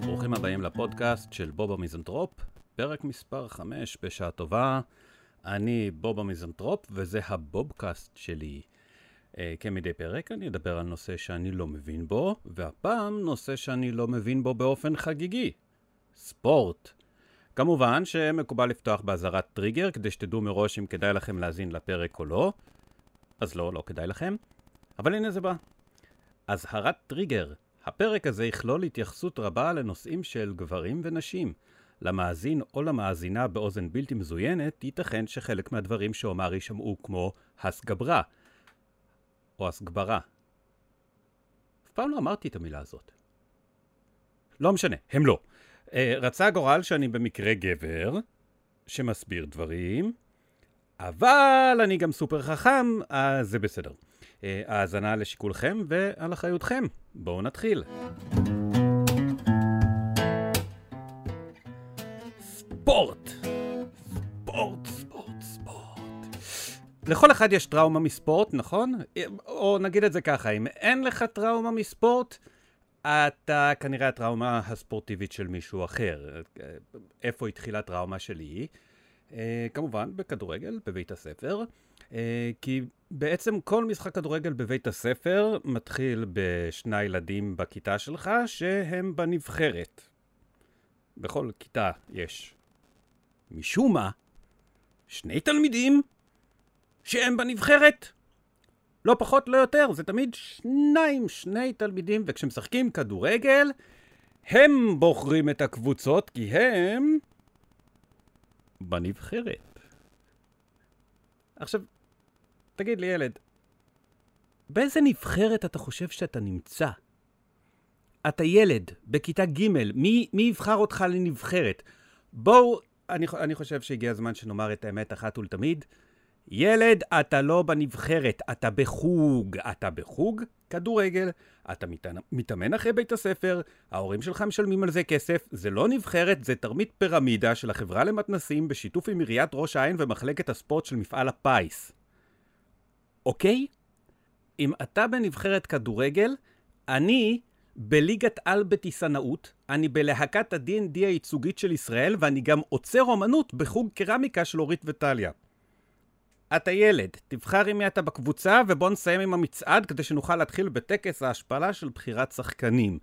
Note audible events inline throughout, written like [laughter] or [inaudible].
ברוכים הבאים לפודקאסט של בוב המיזנטרופ, פרק מספר 5 בשעה טובה. אני בוב המיזנטרופ וזה הבובקאסט שלי. Uh, כמדי פרק אני אדבר על נושא שאני לא מבין בו, והפעם נושא שאני לא מבין בו באופן חגיגי. ספורט. כמובן שמקובל לפתוח באזהרת טריגר כדי שתדעו מראש אם כדאי לכם להאזין לפרק או לא. אז לא, לא כדאי לכם. אבל הנה זה בא. אזהרת טריגר. הפרק הזה יכלול התייחסות רבה לנושאים של גברים ונשים. למאזין או למאזינה באוזן בלתי מזוינת, ייתכן שחלק מהדברים שאומר יישמעו כמו הסגברה, או הסגברה. אף פעם לא אמרתי את המילה הזאת. לא משנה, הם לא. Uh, רצה הגורל שאני במקרה גבר, שמסביר דברים, אבל אני גם סופר חכם, אז זה בסדר. Uh, האזנה לשיקולכם ועל אחריותכם. בואו נתחיל. ספורט! ספורט, ספורט, ספורט. לכל אחד יש טראומה מספורט, נכון? או נגיד את זה ככה, אם אין לך טראומה מספורט, אתה כנראה הטראומה הספורטיבית של מישהו אחר. איפה התחילה הטראומה שלי? אה, כמובן, בכדורגל, בבית הספר. אה, כי בעצם כל משחק כדורגל בבית הספר מתחיל בשני ילדים בכיתה שלך שהם בנבחרת. בכל כיתה יש, משום מה, שני תלמידים שהם בנבחרת. לא פחות, לא יותר, זה תמיד שניים, שני תלמידים, וכשמשחקים כדורגל, הם בוחרים את הקבוצות כי הם בנבחרת. עכשיו, תגיד לי ילד, באיזה נבחרת אתה חושב שאתה נמצא? אתה ילד, בכיתה ג', מי, מי יבחר אותך לנבחרת? בואו, אני, אני חושב שהגיע הזמן שנאמר את האמת אחת ולתמיד. ילד, אתה לא בנבחרת, אתה בחוג. אתה בחוג כדורגל, אתה מתאמן אחרי בית הספר, ההורים שלך משלמים על זה כסף, זה לא נבחרת, זה תרמית פירמידה של החברה למתנסים בשיתוף עם עיריית ראש העין ומחלקת הספורט של מפעל הפיס. אוקיי? אם אתה בנבחרת כדורגל, אני בליגת על בטיסנאות, אני בלהקת ה-D&D הייצוגית של ישראל, ואני גם עוצר אומנות בחוג קרמיקה של אורית וטליה. אתה ילד, תבחר עם מי אתה בקבוצה, ובוא נסיים עם המצעד כדי שנוכל להתחיל בטקס ההשפלה של בחירת שחקנים.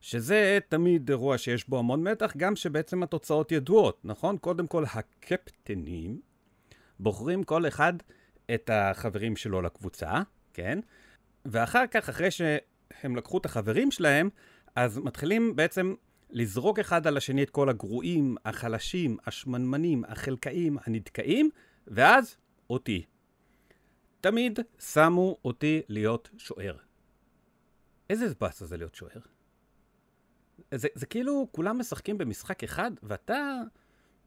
שזה תמיד אירוע שיש בו המון מתח, גם שבעצם התוצאות ידועות, נכון? קודם כל, הקפטנים בוחרים כל אחד את החברים שלו לקבוצה, כן? ואחר כך, אחרי שהם לקחו את החברים שלהם, אז מתחילים בעצם לזרוק אחד על השני את כל הגרועים, החלשים, השמנמנים, החלקאים, הנדכאים, ואז אותי. תמיד שמו אותי להיות שוער. איזה באסה זה להיות שוער? זה, זה כאילו כולם משחקים במשחק אחד, ואתה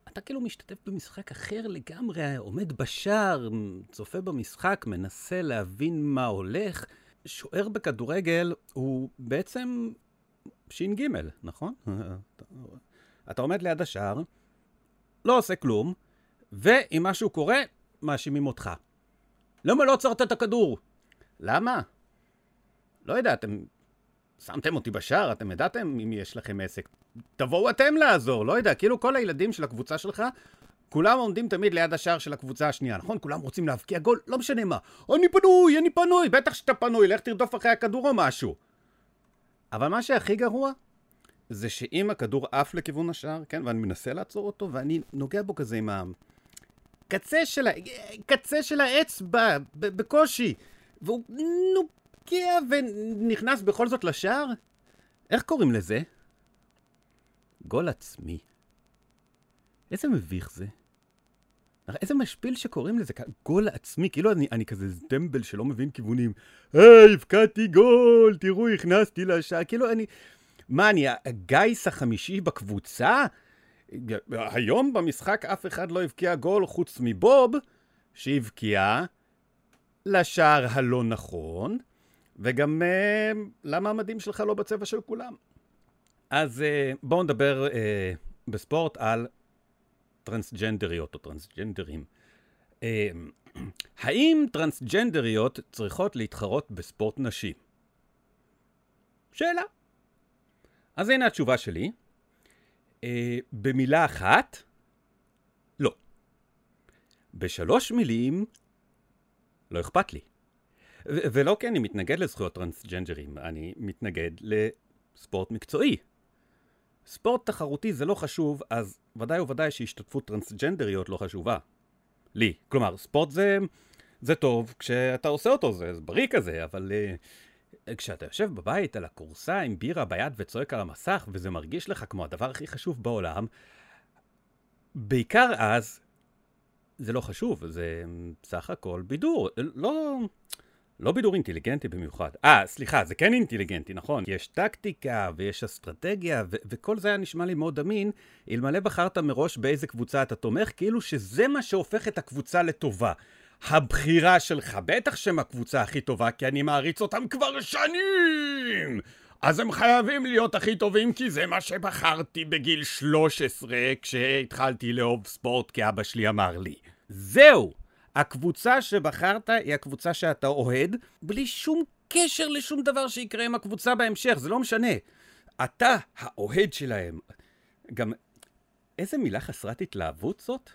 אתה כאילו משתתף במשחק אחר לגמרי, עומד בשער, צופה במשחק, מנסה להבין מה הולך. שוער בכדורגל הוא בעצם ש"ג, נכון? [laughs] אתה עומד ליד השער, לא עושה כלום, ואם משהו קורה, מאשימים אותך. למה לא עצרת את הכדור? למה? לא יודע, אתם שמתם אותי בשער, אתם ידעתם אם יש לכם עסק. תבואו אתם לעזור, לא יודע, כאילו כל הילדים של הקבוצה שלך, כולם עומדים תמיד ליד השער של הקבוצה השנייה, נכון? כולם רוצים להבקיע גול, לא משנה מה. אני פנוי, אני פנוי, בטח שאתה פנוי, לך תרדוף אחרי הכדור או משהו. אבל מה שהכי גרוע, זה שאם הכדור עף לכיוון השער, כן, ואני מנסה לעצור אותו, ואני נוגע בו כזה עם הקצה של, ה... קצה של האצבע, בקושי, והוא נוגע ונכנס בכל זאת לשער? איך קוראים לזה? גול עצמי. איזה מביך זה. איזה משפיל שקוראים לזה, גול עצמי, כאילו אני, אני כזה טמבל שלא מבין כיוונים. היי, הבקעתי גול, תראו, הכנסתי לשער, כאילו אני... מה, אני הגיס החמישי בקבוצה? היום במשחק אף אחד לא הבקיע גול חוץ מבוב, שהבקיע לשער הלא נכון, וגם uh, למה המדים שלך לא בצבע של כולם? אז uh, בואו נדבר uh, בספורט על טרנסג'נדריות או טרנסג'נדרים. האם טרנסג'נדריות צריכות להתחרות בספורט נשים? שאלה. אז הנה התשובה שלי. אה, במילה אחת, לא. בשלוש מילים, לא אכפת לי. ו- ולא כי אני מתנגד לזכויות טרנסג'נדרים, אני מתנגד לספורט מקצועי. ספורט תחרותי זה לא חשוב, אז ודאי וודאי שהשתתפות טרנסג'נדריות לא חשובה. לי. כלומר, ספורט זה, זה טוב כשאתה עושה אותו, זה בריא כזה, אבל uh, כשאתה יושב בבית על הכורסה עם בירה ביד וצועק על המסך, וזה מרגיש לך כמו הדבר הכי חשוב בעולם, בעיקר אז, זה לא חשוב, זה סך הכל בידור. לא... לא בידור אינטליגנטי במיוחד. אה, סליחה, זה כן אינטליגנטי, נכון. יש טקטיקה ויש אסטרטגיה, ו- וכל זה היה נשמע לי מאוד אמין, אלמלא בחרת מראש באיזה קבוצה אתה תומך, כאילו שזה מה שהופך את הקבוצה לטובה. הבחירה שלך, בטח שהם הקבוצה הכי טובה, כי אני מעריץ אותם כבר שנים! אז הם חייבים להיות הכי טובים, כי זה מה שבחרתי בגיל 13, כשהתחלתי לאהוב ספורט, כי אבא שלי אמר לי. זהו! הקבוצה שבחרת היא הקבוצה שאתה אוהד, בלי שום קשר לשום דבר שיקרה עם הקבוצה בהמשך, זה לא משנה. אתה האוהד שלהם. גם, איזה מילה חסרת התלהבות זאת?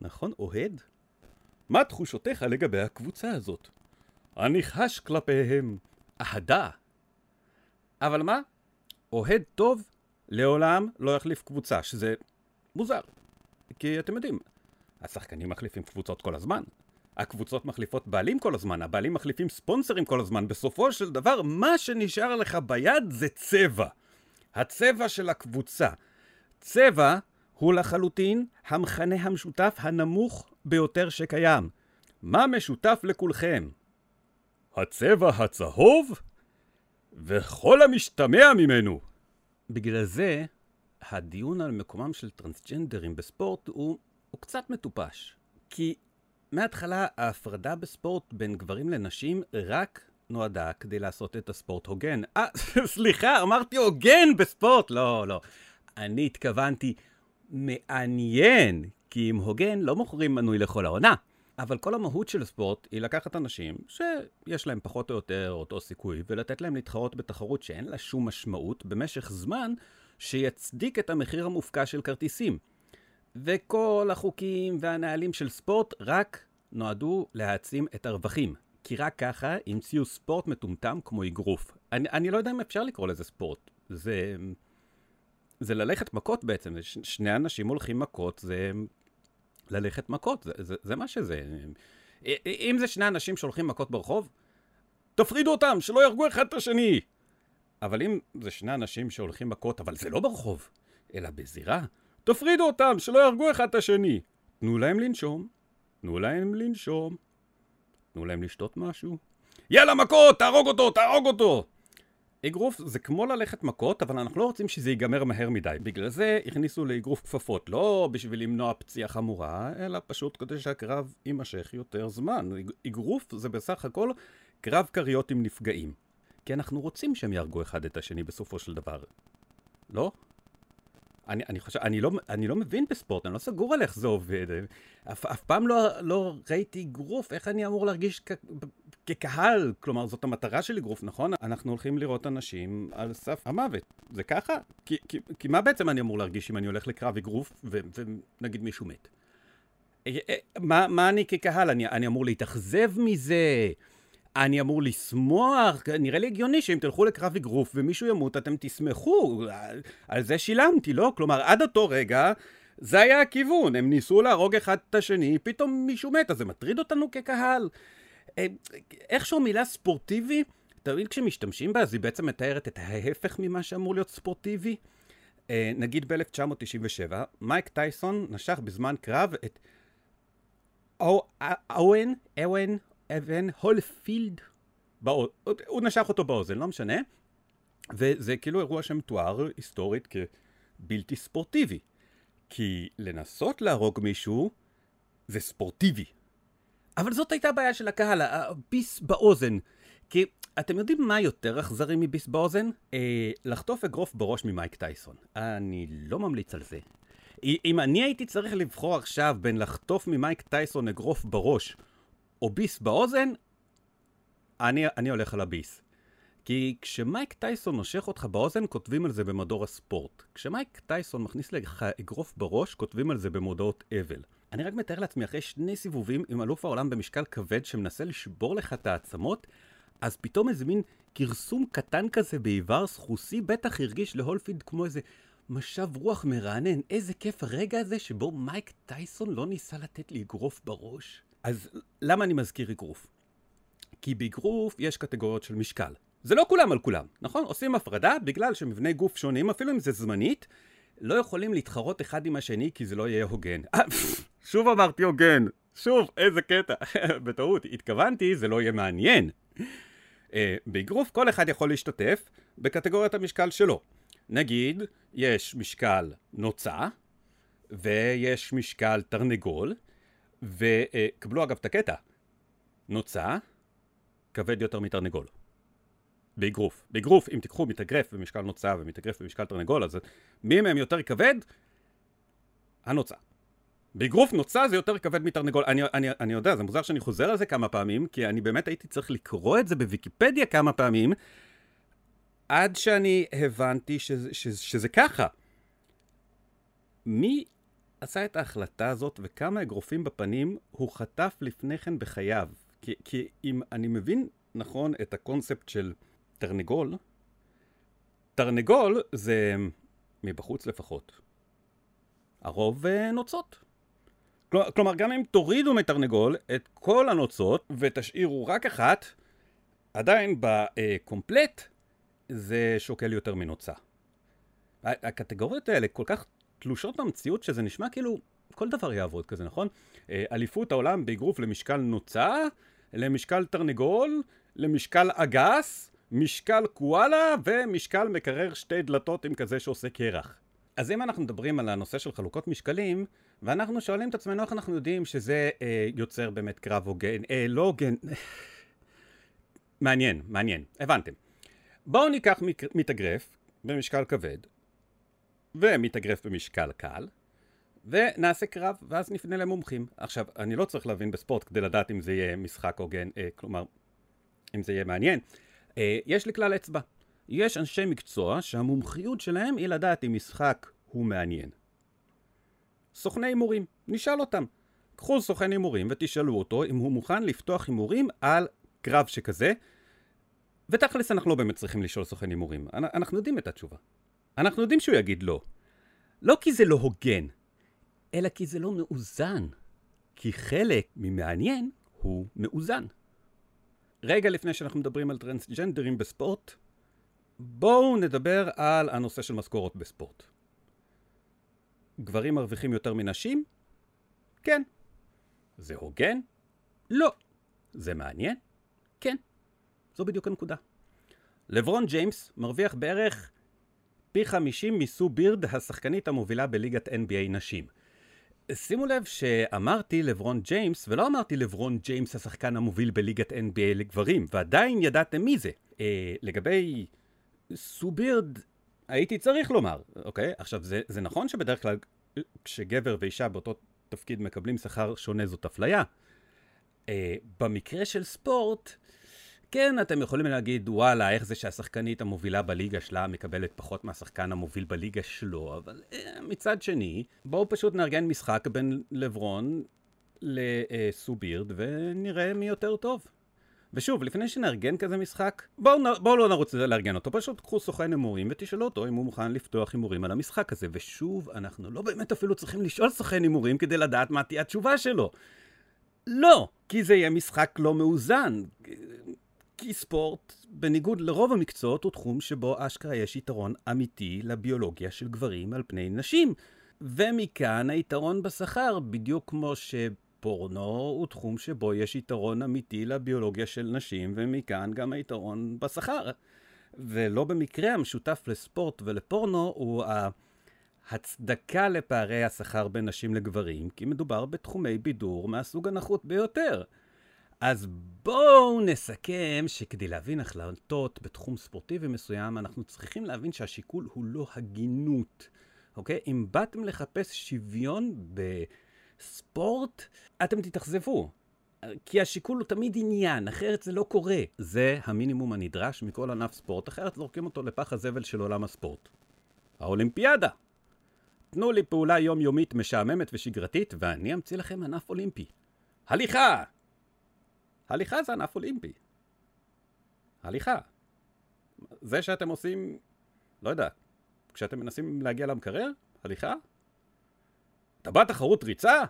נכון, אוהד? מה תחושותיך לגבי הקבוצה הזאת? אני חש כלפיהם אהדה. אבל מה? אוהד טוב לעולם לא יחליף קבוצה, שזה מוזר. כי אתם יודעים, השחקנים מחליפים קבוצות כל הזמן. הקבוצות מחליפות בעלים כל הזמן, הבעלים מחליפים ספונסרים כל הזמן. בסופו של דבר, מה שנשאר לך ביד זה צבע. הצבע של הקבוצה. צבע הוא לחלוטין המכנה המשותף הנמוך ביותר שקיים. מה משותף לכולכם? הצבע הצהוב וכל המשתמע ממנו. בגלל זה, הדיון על מקומם של טרנסג'נדרים בספורט הוא הוא קצת מטופש. כי מההתחלה ההפרדה בספורט בין גברים לנשים רק נועדה כדי לעשות את הספורט הוגן. אה, [laughs] סליחה, אמרתי הוגן בספורט. לא, לא. אני התכוונתי מעניין, כי אם הוגן לא מוכרים מנוי לכל העונה. אבל כל המהות של ספורט היא לקחת אנשים שיש להם פחות או יותר אותו סיכוי ולתת להם להתחרות בתחרות שאין לה שום משמעות במשך זמן שיצדיק את המחיר המופקע של כרטיסים. וכל החוקים והנהלים של ספורט רק נועדו להעצים את הרווחים. כי רק ככה המציאו ספורט מטומטם כמו אגרוף. אני, אני לא יודע אם אפשר לקרוא לזה ספורט. זה... זה ללכת מכות בעצם. ש, שני אנשים הולכים מכות, זה ללכת מכות. זה, זה, זה מה שזה. אם זה שני אנשים שהולכים מכות ברחוב, תפרידו אותם, שלא יהרגו אחד את השני. אבל אם זה שני אנשים שהולכים מכות, אבל זה לא ברחוב, אלא בזירה, תפרידו אותם, שלא יהרגו אחד את השני. תנו להם לנשום, תנו להם לנשום, תנו להם לשתות משהו. יאללה מכות, תהרוג אותו, תהרוג אותו! אגרוף זה כמו ללכת מכות, אבל אנחנו לא רוצים שזה ייגמר מהר מדי. בגלל זה הכניסו לאגרוף כפפות, לא בשביל למנוע פציעה חמורה, אלא פשוט כדי שהקרב יימשך יותר זמן. אגרוף זה בסך הכל קרב כריות עם נפגעים. כי אנחנו רוצים שהם יהרגו אחד את השני בסופו של דבר. לא? אני, אני חושב, אני לא, אני לא מבין בספורט, אני לא סגור על איך זה עובד. אף, אף פעם לא, לא ראיתי אגרוף, איך אני אמור להרגיש כ, כקהל? כלומר, זאת המטרה של אגרוף, נכון? אנחנו הולכים לראות אנשים על סף המוות. זה ככה? כי, כי, כי מה בעצם אני אמור להרגיש אם אני הולך לקרב אגרוף ונגיד מישהו מת? אה, אה, מה, מה אני כקהל? אני, אני אמור להתאכזב מזה? אני אמור לשמוח, נראה לי הגיוני שאם תלכו לקרב אגרוף ומישהו ימות, אתם תשמחו, על זה שילמתי, לא? כלומר, עד אותו רגע, זה היה הכיוון, הם ניסו להרוג אחד את השני, פתאום מישהו מת, אז זה מטריד אותנו כקהל. אה, איכשהו מילה ספורטיבי, תמיד כשמשתמשים בה, אז היא בעצם מתארת את ההפך ממה שאמור להיות ספורטיבי. אה, נגיד ב-1997, מייק טייסון נשך בזמן קרב את אוהן, אוהן אבן הולפילד. הוא נשך אותו באוזן, לא משנה. וזה כאילו אירוע שמתואר היסטורית כבלתי ספורטיבי. כי לנסות להרוג מישהו זה ספורטיבי. אבל זאת הייתה בעיה של הקהל, הביס באוזן. כי אתם יודעים מה יותר אכזרי מביס באוזן? אה, לחטוף אגרוף בראש ממייק טייסון. אני לא ממליץ על זה. אם אני הייתי צריך לבחור עכשיו בין לחטוף ממייק טייסון אגרוף בראש, או ביס באוזן, אני, אני הולך על הביס. כי כשמייק טייסון נושך אותך באוזן, כותבים על זה במדור הספורט. כשמייק טייסון מכניס לך אגרוף בראש, כותבים על זה במודעות אבל. אני רק מתאר לעצמי, אחרי שני סיבובים עם אלוף העולם במשקל כבד שמנסה לשבור לך את העצמות, אז פתאום איזה מין כרסום קטן כזה באיבר סחוסי בטח הרגיש להולפיד כמו איזה משב רוח מרענן. איזה כיף הרגע הזה שבו מייק טייסון לא ניסה לתת לי אגרוף בראש. אז למה אני מזכיר אגרוף? כי באגרוף יש קטגוריות של משקל. זה לא כולם על כולם, נכון? עושים הפרדה בגלל שמבני גוף שונים, אפילו אם זה זמנית, לא יכולים להתחרות אחד עם השני כי זה לא יהיה הוגן. [laughs] שוב אמרתי הוגן, שוב, איזה קטע. [laughs] בטעות, התכוונתי, זה לא יהיה מעניין. אה, באגרוף כל אחד יכול להשתתף בקטגוריית המשקל שלו. נגיד, יש משקל נוצה, ויש משקל תרנגול, וקבלו אגב את הקטע, נוצה כבד יותר מתרנגול. באגרוף. באגרוף, אם תיקחו מתאגרף במשקל נוצה ומתאגרף במשקל תרנגול, אז מי מהם יותר כבד? הנוצה. באגרוף נוצה זה יותר כבד מתרנגול. אני, אני, אני יודע, זה מוזר שאני חוזר על זה כמה פעמים, כי אני באמת הייתי צריך לקרוא את זה בוויקיפדיה כמה פעמים, עד שאני הבנתי שזה, שזה, שזה ככה. מי עשה את ההחלטה הזאת וכמה אגרופים בפנים הוא חטף לפני כן בחייו? כי, כי אם אני מבין נכון את הקונספט של תרנגול, תרנגול זה, מבחוץ לפחות, הרוב אה, כלומר, גם אם תורידו מתרנגול את כל הנוצות ותשאירו רק אחת, עדיין בקומפלט זה שוקל יותר מנוצה. הקטגוריות האלה כל כך תלושות במציאות שזה נשמע כאילו כל דבר יעבוד כזה, נכון? אה, אליפות העולם באגרוף למשקל נוצה, למשקל תרנגול, למשקל אגס, משקל קואלה ומשקל מקרר שתי דלתות עם כזה שעושה קרח. אז אם אנחנו מדברים על הנושא של חלוקות משקלים, ואנחנו שואלים את עצמנו איך אנחנו יודעים שזה אה, יוצר באמת קרב הוגן, אה, לא הוגן, [laughs] מעניין, מעניין, הבנתם. בואו ניקח מתאגרף במשקל כבד, ומתאגרף במשקל קל, ונעשה קרב, ואז נפנה למומחים. עכשיו, אני לא צריך להבין בספורט כדי לדעת אם זה יהיה משחק הוגן, אה, כלומר, אם זה יהיה מעניין. אה, יש לי כלל אצבע. יש אנשי מקצוע שהמומחיות שלהם היא לדעת אם משחק הוא מעניין. סוכני הימורים, נשאל אותם. קחו סוכן הימורים ותשאלו אותו אם הוא מוכן לפתוח הימורים על קרב שכזה, ותכלס אנחנו לא באמת צריכים לשאול סוכן הימורים, אנחנו יודעים את התשובה. אנחנו יודעים שהוא יגיד לא. לא כי זה לא הוגן, אלא כי זה לא מאוזן. כי חלק ממעניין הוא מאוזן. רגע לפני שאנחנו מדברים על טרנסג'נדרים בספורט, בואו נדבר על הנושא של משכורות בספורט. גברים מרוויחים יותר מנשים? כן. זה הוגן? לא. זה מעניין? כן. זו בדיוק הנקודה. לברון ג'יימס מרוויח בערך פי 50 מסו בירד, השחקנית המובילה בליגת NBA נשים. שימו לב שאמרתי לברון ג'יימס, ולא אמרתי לברון ג'יימס השחקן המוביל בליגת NBA לגברים, ועדיין ידעתם מי זה. אה, לגבי סו בירד, הייתי צריך לומר, אוקיי? עכשיו, זה, זה נכון שבדרך כלל כשגבר ואישה באותו תפקיד מקבלים שכר שונה זאת אפליה. אה, במקרה של ספורט, כן, אתם יכולים להגיד, וואלה, איך זה שהשחקנית המובילה בליגה שלה מקבלת פחות מהשחקן המוביל בליגה שלו, אבל אה, מצד שני, בואו פשוט נארגן משחק בין לברון לסו בירד ונראה מי יותר טוב. ושוב, לפני שנארגן כזה משחק, בואו בוא לא נרוץ לארגן אותו, פשוט קחו סוכן הימורים ותשאלו אותו אם הוא מוכן לפתוח הימורים על המשחק הזה. ושוב, אנחנו לא באמת אפילו צריכים לשאול סוכן הימורים כדי לדעת מה תהיה התשובה שלו. לא, כי זה יהיה משחק לא מאוזן. כי ספורט, בניגוד לרוב המקצועות, הוא תחום שבו אשכרה יש יתרון אמיתי לביולוגיה של גברים על פני נשים. ומכאן היתרון בשכר, בדיוק כמו שפורנו הוא תחום שבו יש יתרון אמיתי לביולוגיה של נשים, ומכאן גם היתרון בשכר. ולא במקרה המשותף לספורט ולפורנו הוא ההצדקה לפערי השכר בין נשים לגברים, כי מדובר בתחומי בידור מהסוג הנחות ביותר. אז בואו נסכם שכדי להבין החלטות בתחום ספורטיבי מסוים, אנחנו צריכים להבין שהשיקול הוא לא הגינות, אוקיי? אם באתם לחפש שוויון בספורט, אתם תתאכזבו. כי השיקול הוא תמיד עניין, אחרת זה לא קורה. זה המינימום הנדרש מכל ענף ספורט, אחרת זורקים אותו לפח הזבל של עולם הספורט. האולימפיאדה. תנו לי פעולה יומיומית משעממת ושגרתית, ואני אמציא לכם ענף אולימפי. הליכה! הליכה זה ענף אולימפי. הליכה. זה שאתם עושים, לא יודע, כשאתם מנסים להגיע למקרר, הליכה? אתה בא תחרות ריצה?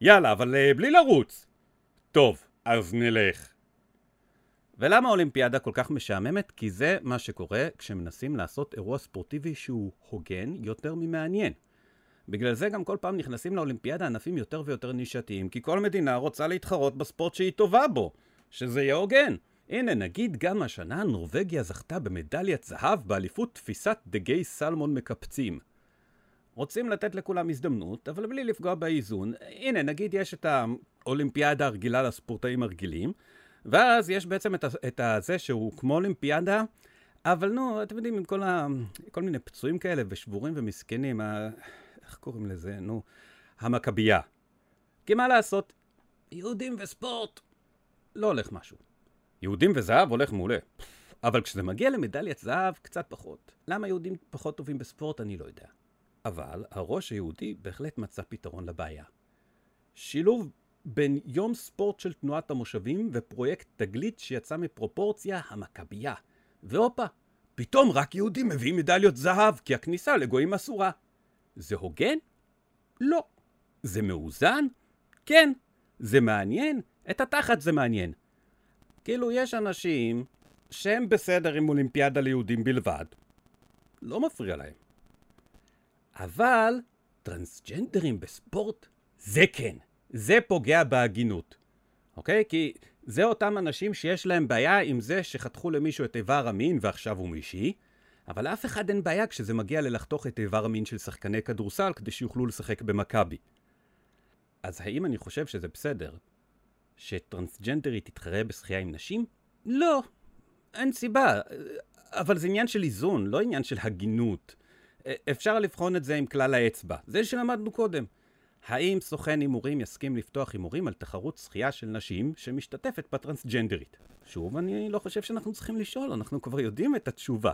יאללה, אבל uh, בלי לרוץ. טוב, אז נלך. ולמה האולימפיאדה כל כך משעממת? כי זה מה שקורה כשמנסים לעשות אירוע ספורטיבי שהוא הוגן יותר ממעניין. בגלל זה גם כל פעם נכנסים לאולימפיאדה ענפים יותר ויותר נישתיים, כי כל מדינה רוצה להתחרות בספורט שהיא טובה בו, שזה יהיה הוגן. הנה, נגיד גם השנה נורבגיה זכתה במדליית זהב באליפות תפיסת דגי סלמון מקפצים. רוצים לתת לכולם הזדמנות, אבל בלי לפגוע באיזון. הנה, נגיד יש את האולימפיאדה הרגילה לספורטאים הרגילים, ואז יש בעצם את, את הזה שהוא כמו אולימפיאדה, אבל נו, אתם יודעים, עם כל, ה, כל מיני פצועים כאלה ושבורים ומסכנים, ה, איך קוראים לזה? נו, המכבייה. כי מה לעשות, יהודים וספורט לא הולך משהו. יהודים וזהב הולך מעולה. אבל כשזה מגיע למדליית זהב, קצת פחות. למה יהודים פחות טובים בספורט, אני לא יודע. אבל הראש היהודי בהחלט מצא פתרון לבעיה. שילוב בין יום ספורט של תנועת המושבים ופרויקט תגלית שיצא מפרופורציה המכבייה. והופה, פתאום רק יהודים מביאים מדליות זהב, כי הכניסה לגויים אסורה. זה הוגן? לא. זה מאוזן? כן. זה מעניין? את התחת זה מעניין. כאילו, יש אנשים שהם בסדר עם אולימפיאדה ליהודים בלבד. לא מפריע להם. אבל טרנסג'נדרים בספורט, זה כן. זה פוגע בהגינות. אוקיי? כי זה אותם אנשים שיש להם בעיה עם זה שחתכו למישהו את איבר המין ועכשיו הוא מישהי, אבל לאף אחד אין בעיה כשזה מגיע ללחתוך את איבר המין של שחקני כדורסל כדי שיוכלו לשחק במכבי. אז האם אני חושב שזה בסדר שטרנסג'נדרית תתחרה בשחייה עם נשים? לא, אין סיבה. אבל זה עניין של איזון, לא עניין של הגינות. אפשר לבחון את זה עם כלל האצבע. זה שלמדנו קודם. האם סוכן הימורים יסכים לפתוח הימורים על תחרות שחייה של נשים שמשתתפת בטרנסג'נדרית? שוב, אני לא חושב שאנחנו צריכים לשאול, אנחנו כבר יודעים את התשובה.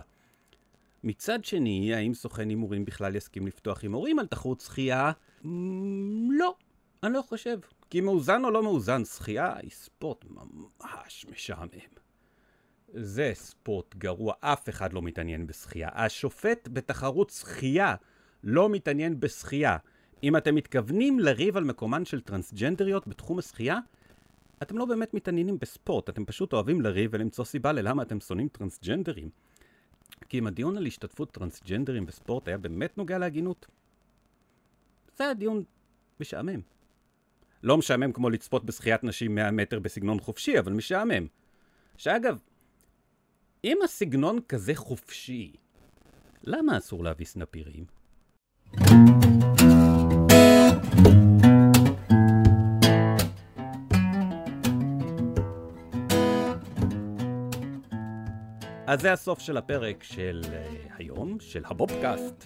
מצד שני, האם סוכן הימורים בכלל יסכים לפתוח הימורים על תחרות שחייה? לא, אני לא חושב. כי מאוזן או לא מאוזן, שחייה היא ספורט ממש משעמם. זה ספורט גרוע, אף אחד לא מתעניין בשחייה. השופט בתחרות שחייה לא מתעניין בשחייה. אם אתם מתכוונים לריב על מקומן של טרנסג'נדריות בתחום השחייה, אתם לא באמת מתעניינים בספורט, אתם פשוט אוהבים לריב ולמצוא סיבה ללמה אתם שונאים טרנסג'נדרים. כי אם הדיון על השתתפות טרנסג'נדרים בספורט היה באמת נוגע להגינות, זה היה דיון משעמם. לא משעמם כמו לצפות בשחיית נשים 100 מטר בסגנון חופשי, אבל משעמם. שאגב, אם הסגנון כזה חופשי, למה אסור להביא סנפירים? אז זה הסוף של הפרק של uh, היום, של הבובקאסט.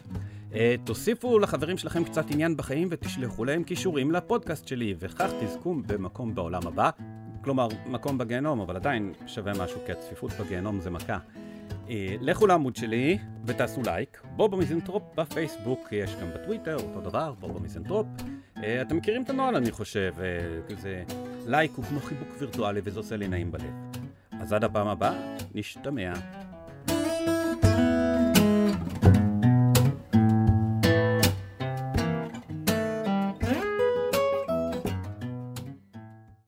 Uh, תוסיפו לחברים שלכם קצת עניין בחיים ותשלחו להם קישורים לפודקאסט שלי, וכך תזכו במקום בעולם הבא. כלומר, מקום בגיהנום, אבל עדיין שווה משהו, כי הצפיפות בגיהנום זה מכה. Uh, לכו לעמוד שלי ותעשו לייק. בוב המיזנטרופ בפייסבוק, יש גם בטוויטר, אותו דבר, בוב המיזנטרופ. Uh, אתם מכירים את הנוהל, אני חושב. Uh, זה לייק הוא כמו חיבוק וירטואלי וזה עושה לי נעים בלב. אז עד הפעם הבאה, נשתמע.